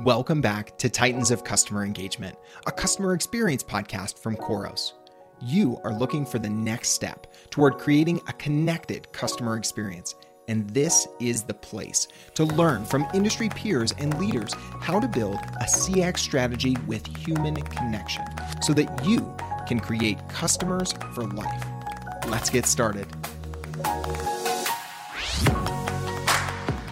Welcome back to Titans of Customer Engagement, a customer experience podcast from Khoros. You are looking for the next step toward creating a connected customer experience, and this is the place to learn from industry peers and leaders how to build a CX strategy with human connection so that you can create customers for life. Let's get started.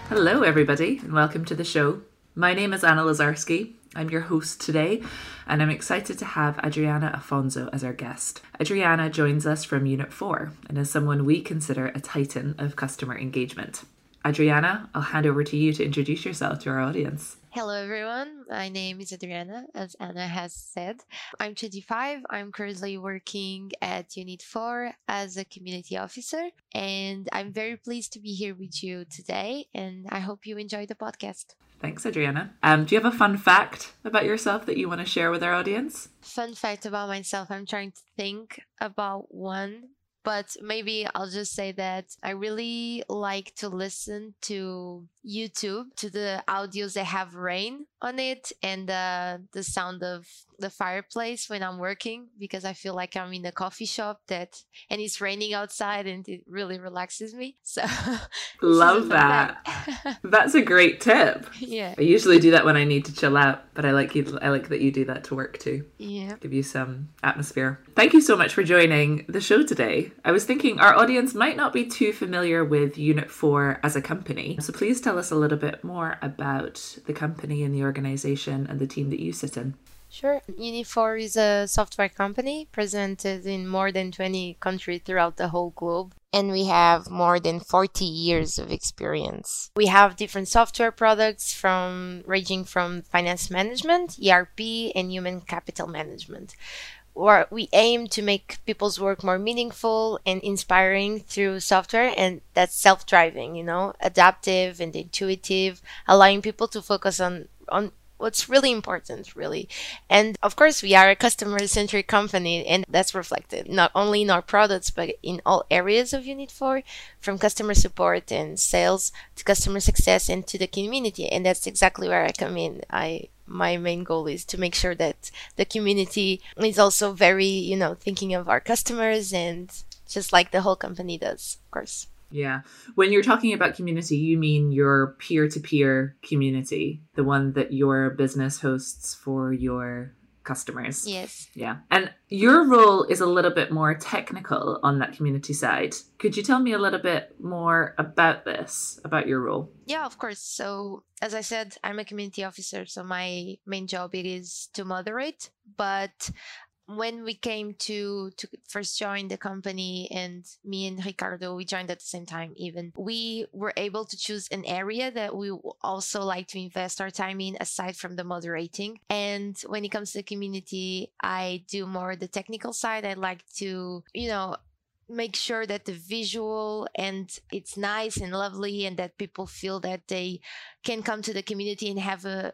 Hello, everybody, and welcome to the show. My name is Anna Lazarski. I'm your host today, and I'm excited to have Adriana Afonso as our guest. Adriana joins us from Unit 4 and is someone we consider a titan of customer engagement. Adriana, I'll hand over to you to introduce yourself to our audience. Hello, everyone. My name is Adriana, as Anna has said. I'm 25. I'm currently working at Unit 4 as a community officer, and I'm very pleased to be here with you today. And I hope you enjoy the podcast. Thanks, Adriana. Um, do you have a fun fact about yourself that you want to share with our audience? Fun fact about myself I'm trying to think about one but maybe I'll just say that I really like to listen to YouTube, to the audios that have rain on it and uh, the sound of the fireplace when I'm working because I feel like I'm in a coffee shop that and it's raining outside and it really relaxes me. So love that. That's a great tip. Yeah. I usually do that when I need to chill out, but I like you I like that you do that to work too. Yeah. Give you some atmosphere. Thank you so much for joining the show today. I was thinking our audience might not be too familiar with Unit 4 as a company. So please tell us a little bit more about the company and the organization and the team that you sit in. Sure. Unit4 is a software company presented in more than 20 countries throughout the whole globe. And we have more than 40 years of experience. We have different software products from ranging from finance management, ERP, and human capital management. Where we aim to make people's work more meaningful and inspiring through software, and that's self-driving, you know, adaptive and intuitive, allowing people to focus on on what's really important really. And of course we are a customer centric company and that's reflected not only in our products but in all areas of unit 4 from customer support and sales to customer success and to the community. And that's exactly where i come in. I my main goal is to make sure that the community is also very you know thinking of our customers and just like the whole company does of course yeah. When you're talking about community, you mean your peer to peer community, the one that your business hosts for your customers. Yes. Yeah. And your role is a little bit more technical on that community side. Could you tell me a little bit more about this, about your role? Yeah, of course. So, as I said, I'm a community officer, so my main job it is to moderate, but when we came to to first join the company and me and ricardo we joined at the same time even we were able to choose an area that we also like to invest our time in aside from the moderating. And when it comes to the community i do more the technical side. I like to you know make sure that the visual and it's nice and lovely and that people feel that they can come to the community and have a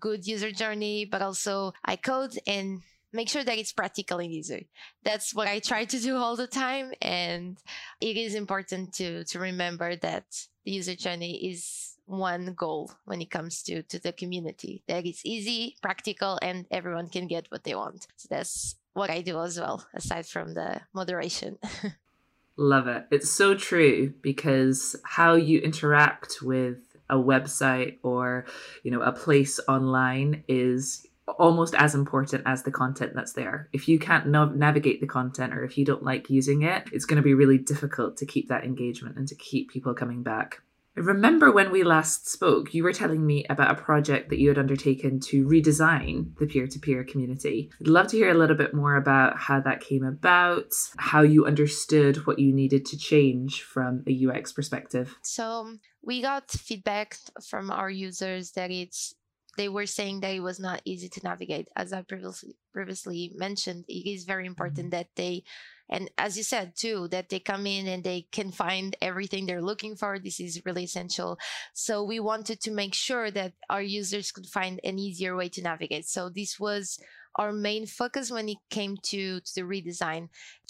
good user journey but also i code and make sure that it's practical and easy. That's what I try to do all the time. And it is important to, to remember that the user journey is one goal when it comes to, to the community. That it's easy, practical, and everyone can get what they want. So that's what I do as well, aside from the moderation. Love it. It's so true because how you interact with a website or you know a place online is almost as important as the content that's there. If you can't navigate the content or if you don't like using it, it's going to be really difficult to keep that engagement and to keep people coming back. Remember when we last spoke, you were telling me about a project that you had undertaken to redesign the peer to peer community. I'd love to hear a little bit more about how that came about, how you understood what you needed to change from a UX perspective. So, we got feedback from our users that it's they were saying that it was not easy to navigate. As i previously previously mentioned, it is very important mm-hmm. that they and as you said too that they come in and they can find everything they're looking for. This is really essential. So we wanted to make sure that our users could find an easier way to navigate. So this was our main focus when it came to, to the redesign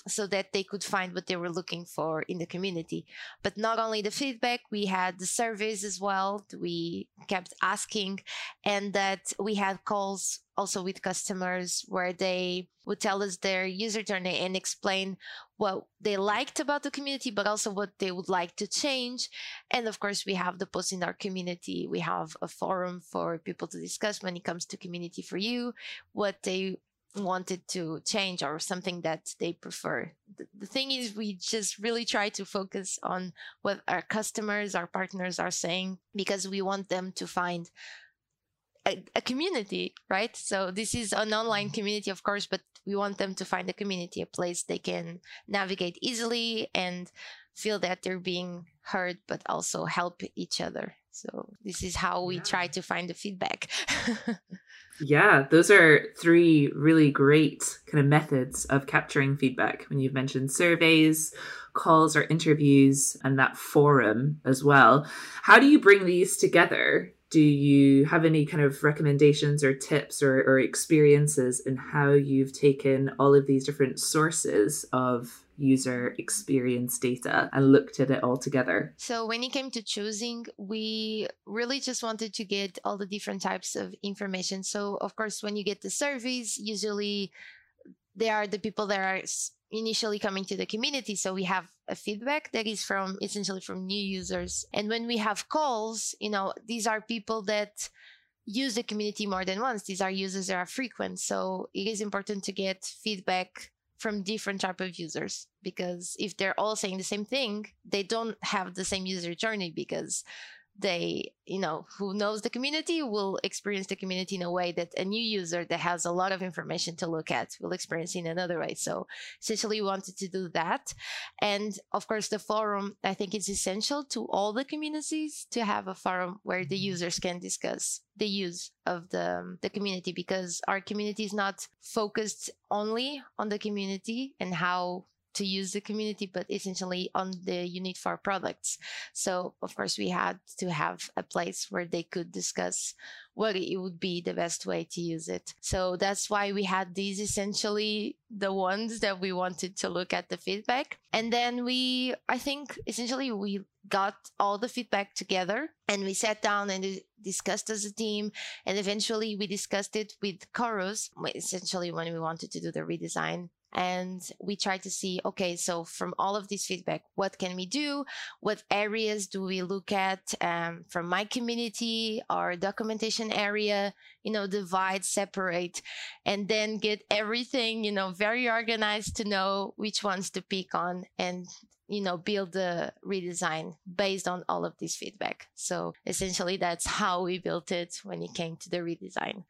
so that they could find what they were looking for in the community. But not only the feedback, we had the surveys as well. We kept asking, and that we had calls also with customers where they would tell us their user journey and explain what they liked about the community, but also what they would like to change. And of course, we have the posts in our community. We have a forum for people to discuss when it comes to community for you, what they wanted to change or something that they prefer. The, the, thing is, we just really try to focus on what our customers, our partners are saying because we want them to find a, a community, right? So this is an online mm-hmm. community, of course, but we want them to find a community, a place they can navigate easily and feel that they're being heard, but also help each other. So this is how we yeah. try to find the feedback. yeah, those are three really great kind of methods of capturing feedback. When you've mentioned surveys, calls or interviews, and that forum as well. How do you bring these together do you have any kind of recommendations or tips or, or experiences in how you've taken all of these different sources of user experience data and looked at it all together? So, when it came to choosing, we really just wanted to get all the different types of information. So, of course, when you get the surveys, usually they are the people that are initially coming to the community. So we have a feedback that is from essentially from new users. And when we have calls, you know, these are people that use the community more than once. These are users that are frequent. So it is important to get feedback from different type of users because if they're all saying the same thing, they don't have the same user journey because they you know who knows the community will experience the community in a way that a new user that has a lot of information to look at will experience in another way. So essentially we wanted to do that. And of course the forum i think is essential to all the communities to have a forum where the mm-hmm. users can discuss the use of the, um, the community because our community is not focused only on the community and how to use the community, but essentially on the Unit 4 products. So, of course, we had to have a place where they could discuss what it would be the best way to use it. So that's why we had these essentially the ones that we wanted to look at the feedback. And then we, I think, essentially we got all the feedback together and we sat down and discussed as a team. And eventually we discussed it with Khoros, essentially when we wanted to do the redesign and we try to see okay so from all of this feedback what can we do? What areas do we look at um, from my community our documentation area you know divide separate and then get everything you know very organized to know which ones to pick on and you know build the redesign based on all of this feedback. So essentially that's how we built it when it came to the redesign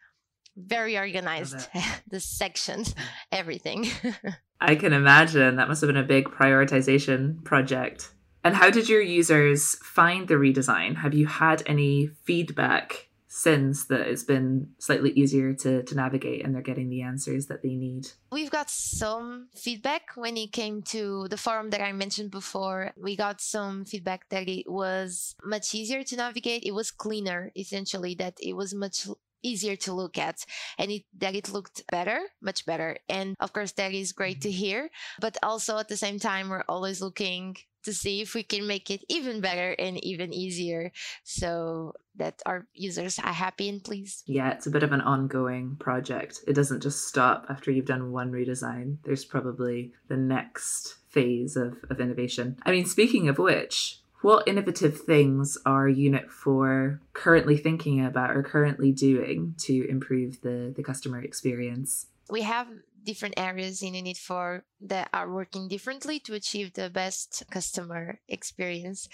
very organized the sections everything i can imagine that must have been a big prioritization project and how did your users find the redesign have you had any feedback since that it's been slightly easier to, to navigate and they're getting the answers that they need? We've got some feedback when it came to the forum that I mentioned before. We got some feedback that it was much easier to navigate. It was cleaner, essentially, that it was much easier to look at and it, that it looked better, much better. And of course, that is great to mm-hmm. hear. But also at the same time, we're always looking to see if we can make it even better and even easier so that our users are happy and pleased. Yeah, it's a bit of an ongoing project. It doesn't just stop after you've done one redesign. There's probably the next phase of, of innovation. I mean, speaking of which, what innovative things are Unit 4 currently thinking about or currently doing to improve the, the customer experience? We have different areas in Unit 4 that are working differently to achieve the best customer experience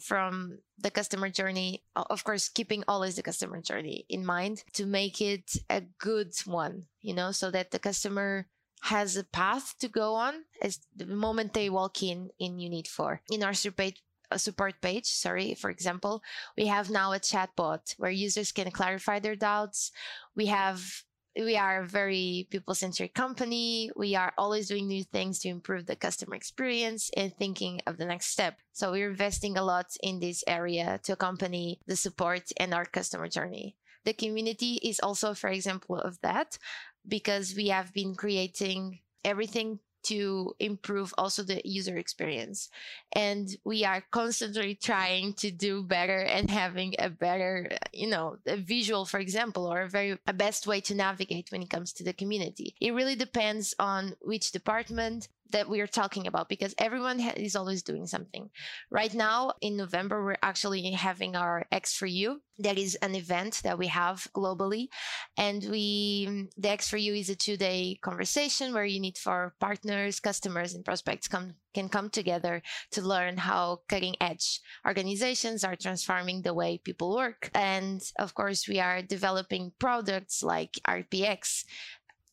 from the customer journey. Of course, keeping always the customer journey in mind to make it a good one, you know, so that the customer has a path to go on as the moment they walk in in Unit 4. In our survey a support page, sorry, for example, we have now a chatbot where users can clarify their doubts. We have we are a very people centric company. We are always doing new things to improve the customer experience and thinking of the next step. So we're investing a lot in this area to accompany the support and our customer journey. The community is also, for example, of that because we have been creating everything to improve also the user experience. And we are constantly trying to do better and having a better, you know, visual, for example, or a very a best way to navigate when it comes to the community. It really depends on which department that we are talking about because everyone ha- is always doing something. Right now in November, we're actually having our X for You. That is an event that we have globally. And we, the X for You is a two day conversation where Unit4 partners, customers, and prospects come, can come together to learn how cutting edge organizations are transforming the way people work. And of course, we are developing products like ERPx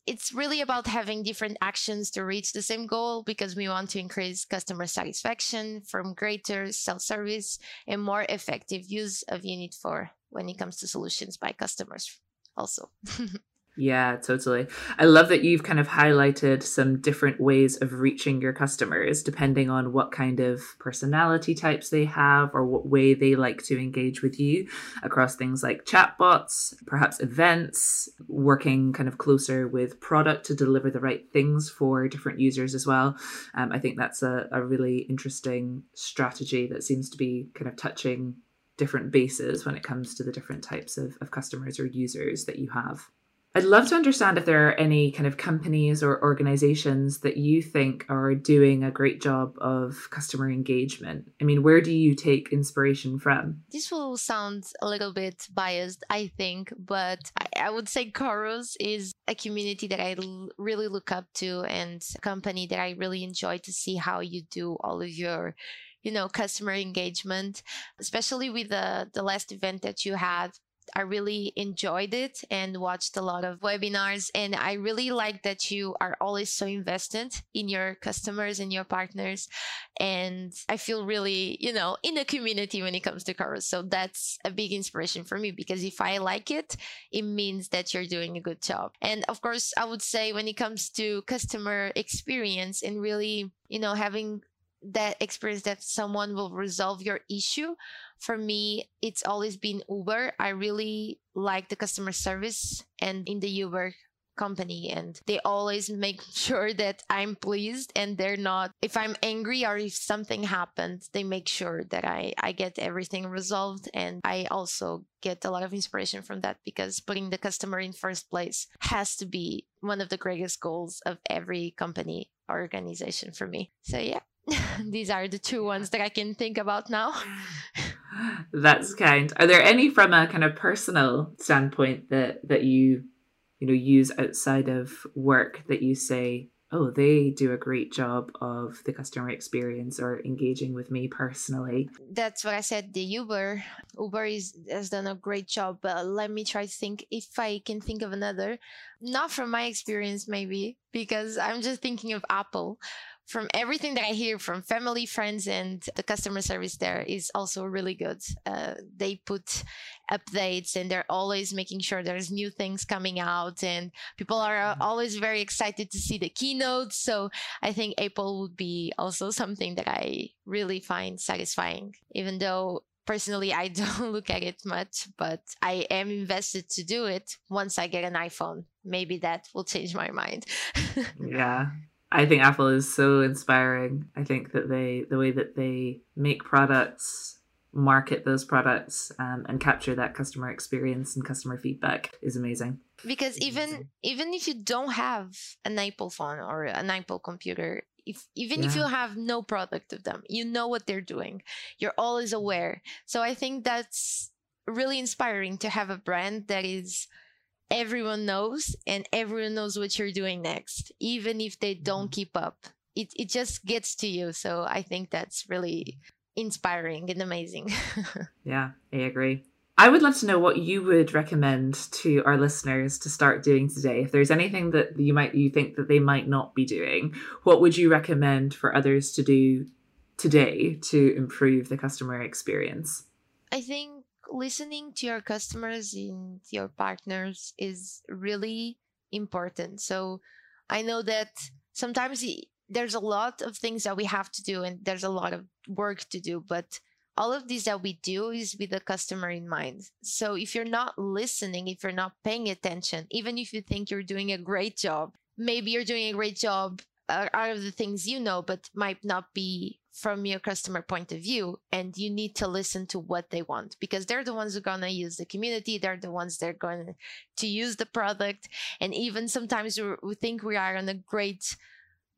it's really about having different actions to reach the same goal because we want to increase customer satisfaction from greater self-service and more effective use of unit 4 when it comes to solutions by customers also Yeah, totally. I love that you've kind of highlighted some different ways of reaching your customers depending on what kind of personality types they have or what way they like to engage with you across things like chatbots, perhaps events, working kind of closer with product to deliver the right things for different users as well. Um, I think that's a, a really interesting strategy that seems to be kind of touching different bases when it comes to the different types of, of customers or users that you have. I'd love to understand if there are any kind of companies or organizations that you think are doing a great job of customer engagement. I mean, where do you take inspiration from? This will sound a little bit biased, I think, but I, would say Khoros is a community that I l- really look up to and a company that I really enjoy to see how you do all of your you know customer engagement especially with the the last event that you had I really enjoyed it and watched a lot of webinars. And I really like that you are always so invested in your customers and your partners. And I feel really, you know, in a community when it comes to Khoros. So that's a big inspiration for me because if I like it, it means that you're doing a good job. And of course, I would say when it comes to customer experience and really, you know, having that experience that someone will resolve your issue for me it's always been uber. I really like the customer service and in the uber company and they always make sure that i'm pleased and they're not if i'm angry or if something happens they make sure that i i get everything resolved and i also get a lot of inspiration from that because putting the customer in first place has to be one of the greatest goals of every company or organization for me. So yeah these are the two ones that I can think about now. That's kind. Are there any from a kind of personal standpoint that that you you know use outside of work that you say, oh, they do a great job of the customer experience or engaging with me personally? That's what I said. The Uber Uber is has done a great job. But let me try to think if I can think of another. Not from my experience, maybe because I'm just thinking of Apple from everything that I hear from family, friends, and the customer service there is also really good. Uh, they put updates and they're always making sure there's new things coming out, and people are uh, mm-hmm. always very excited to see the keynotes. So I think Apple would be also something that I really find satisfying, even though personally i don't look at it much but i am invested to do it once i get an iphone maybe that will change my mind yeah I think Apple is so inspiring. I think that they, the way that they make products, market those products, um, and capture that customer experience and customer feedback is amazing. Because even even if you don't have an Apple phone or an Apple computer, if even yeah. if you have no product of them, you know what they're doing. You're always aware. So I think that's really inspiring to have a brand that is everyone knows and everyone knows what you're doing next even if they don't mm-hmm. keep up. It, it just gets to you. So i think that's really inspiring and amazing. Yeah i agree. I would love to know what you would recommend to our listeners to start doing today. If there's anything that you might you think that they might not be doing what would you recommend for others to do today to improve the customer experience? I think listening to your customers and your partners is really important. So I know that sometimes there's a lot of things that we have to do and there's a lot of work to do, but all of these that we do is with the customer in mind. So if you're not listening, if you're not paying attention, even if you think you're doing a great job, maybe you're doing a great job of the things you know, but might not be from your customer point of view. And you need to listen to what they want because they're the ones who are going to use the community. They're the ones that are going to use the product. And even sometimes we think we are in a great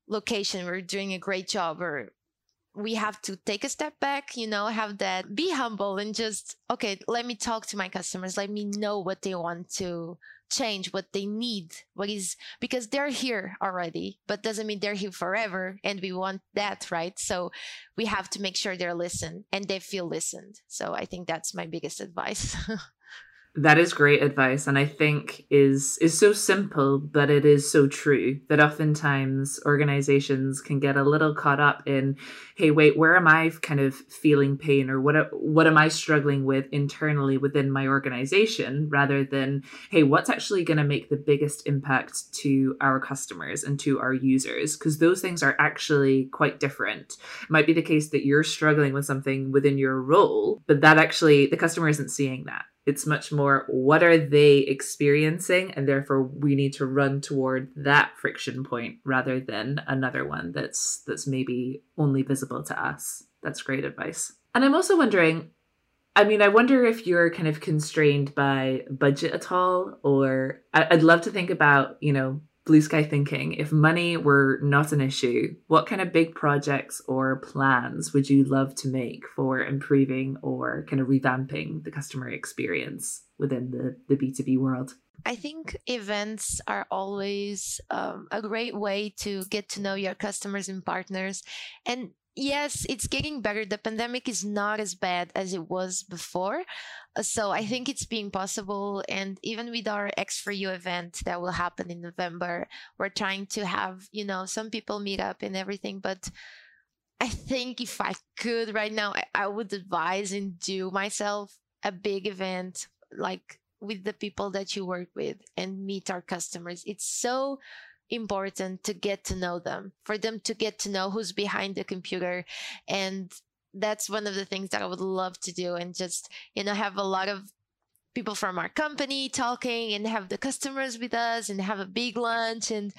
location, we're doing a great job, or we have to take a step back, you know, have that, be humble and just, okay, let me talk to my customers. Let me know what they want to change, what they need, what is, because they're here already, but doesn't mean they're here forever. And we want that, right? So we have to make sure they're listened and they feel listened. So I think that's my biggest advice. That is great advice and I think is is so simple but it is so true that oftentimes organizations can get a little caught up in hey wait where am I kind of feeling pain or what what am I struggling with internally within my organization? rather than hey what's actually going to make the biggest impact to our customers and to our users? Because those things are actually quite different. It might be the case that you're struggling with something within your role but that actually the customer isn't seeing that it's much more what are they experiencing? And therefore we need to run toward that friction point rather than another one that's that's maybe only visible to us. That's great advice. And I'm also wondering, I mean, I wonder if you're kind of constrained by budget at all, or I'd love to think about, you know, blue sky thinking, if money were not an issue, what kind of big projects or plans would you love to make for improving or kind of revamping the customer experience within the, the B2B world? I think events are always um, a great way to get to know your customers and partners. And yes, it's getting better. The pandemic is not as bad as it was before. Uh, so I think it's being possible. And even with our X for You event that will happen in November, we're trying to have, you know, some people meet up and everything. But I think if I could right now, I, I would advise and do myself a big event like with the people that you work with and meet our customers. It's so important to get to know them, for them to get to know who's behind the computer. And that's one of the things that I would love to do and just, you know, have a lot of people from our company talking and have the customers with us and have a big lunch and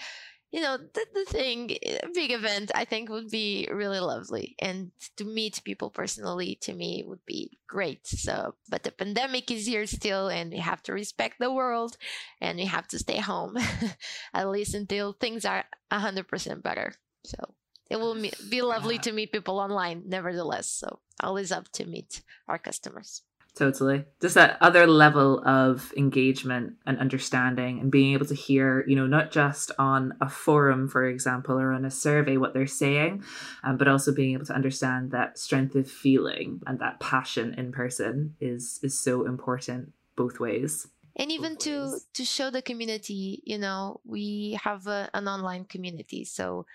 you know, the, the thing, a big event, I think would be really lovely. And to meet people personally to me would be great. So, but the pandemic is here still, and we have to respect the world and we have to stay home at least until things are 100% better. So, it will be lovely to meet people online, nevertheless. So, always up to meet our customers. Totally. Just that other level of engagement and understanding and being able to hear, you know, not just on a forum, for example, or on a survey what they're saying, um, but also being able to understand that strength of feeling and that passion in person is is so important both ways. And even to to show the community you know we have a, an online community. So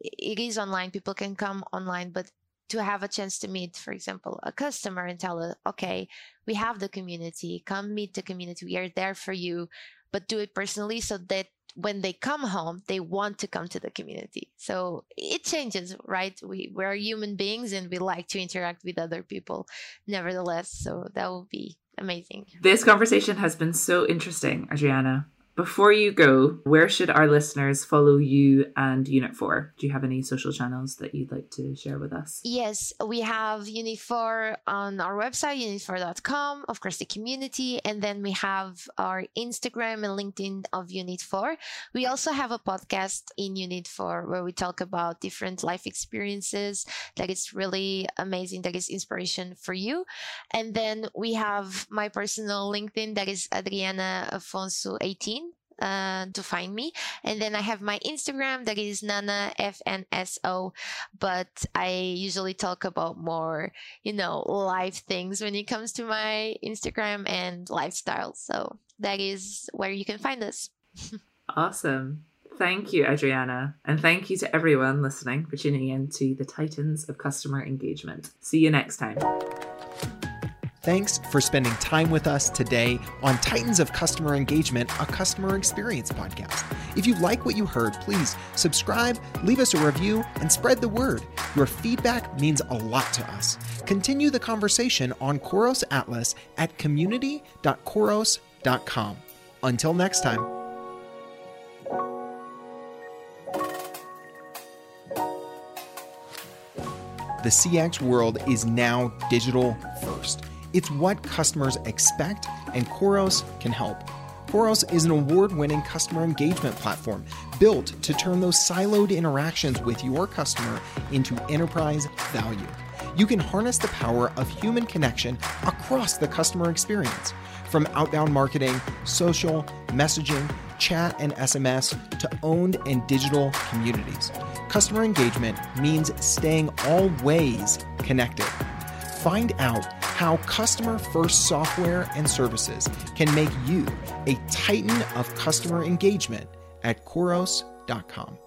it is online. People can come online but to have a chance to meet, for example, a customer and tell her, okay, we have the community, come meet the community. We are there for you, but do it personally so that when they come home, they want to come to the community. So it changes, right? We, we're human beings and we like to interact with other people nevertheless. So that will be amazing. This conversation has been so interesting, Adriana. Before you go, where should our listeners follow you and Unit 4? Do you have any social channels that you'd like to share with us? Yes, we have Unit 4 on our website, unit4.com, of course, the community, and then we have our Instagram and LinkedIn of Unit 4. We also have a podcast in Unit 4 where we talk about different life experiences that is really amazing, that is inspiration for you. And then we have my personal LinkedIn that is Adriana Afonso 18 uh, to find me. And then I have my Instagram that is Nana FNSO, but I usually talk about more, you know, life things when it comes to my Instagram and lifestyle. So that is where you can find us. awesome. Thank you, Adriana. And thank you to everyone listening for tuning in to the Titans of Customer Engagement. See you next time. Thanks for spending time with us today on Titans of Customer Engagement, a customer experience podcast. If you like what you heard, please subscribe, leave us a review, and spread the word. Your feedback means a lot to us. Continue the conversation on Khoros Atlas at community.khoros.com. Until next time. The CX world is now digital. It's what customers expect, and Khoros can help. Khoros is an award winning customer engagement platform built to turn those siloed interactions with your customer into enterprise value. You can harness the power of human connection across the customer experience, from outbound marketing, social, messaging, chat, and SMS to owned and digital communities. Customer engagement means staying always connected. Find out how customer first software and services can make you a titan of customer engagement at Khoros.com.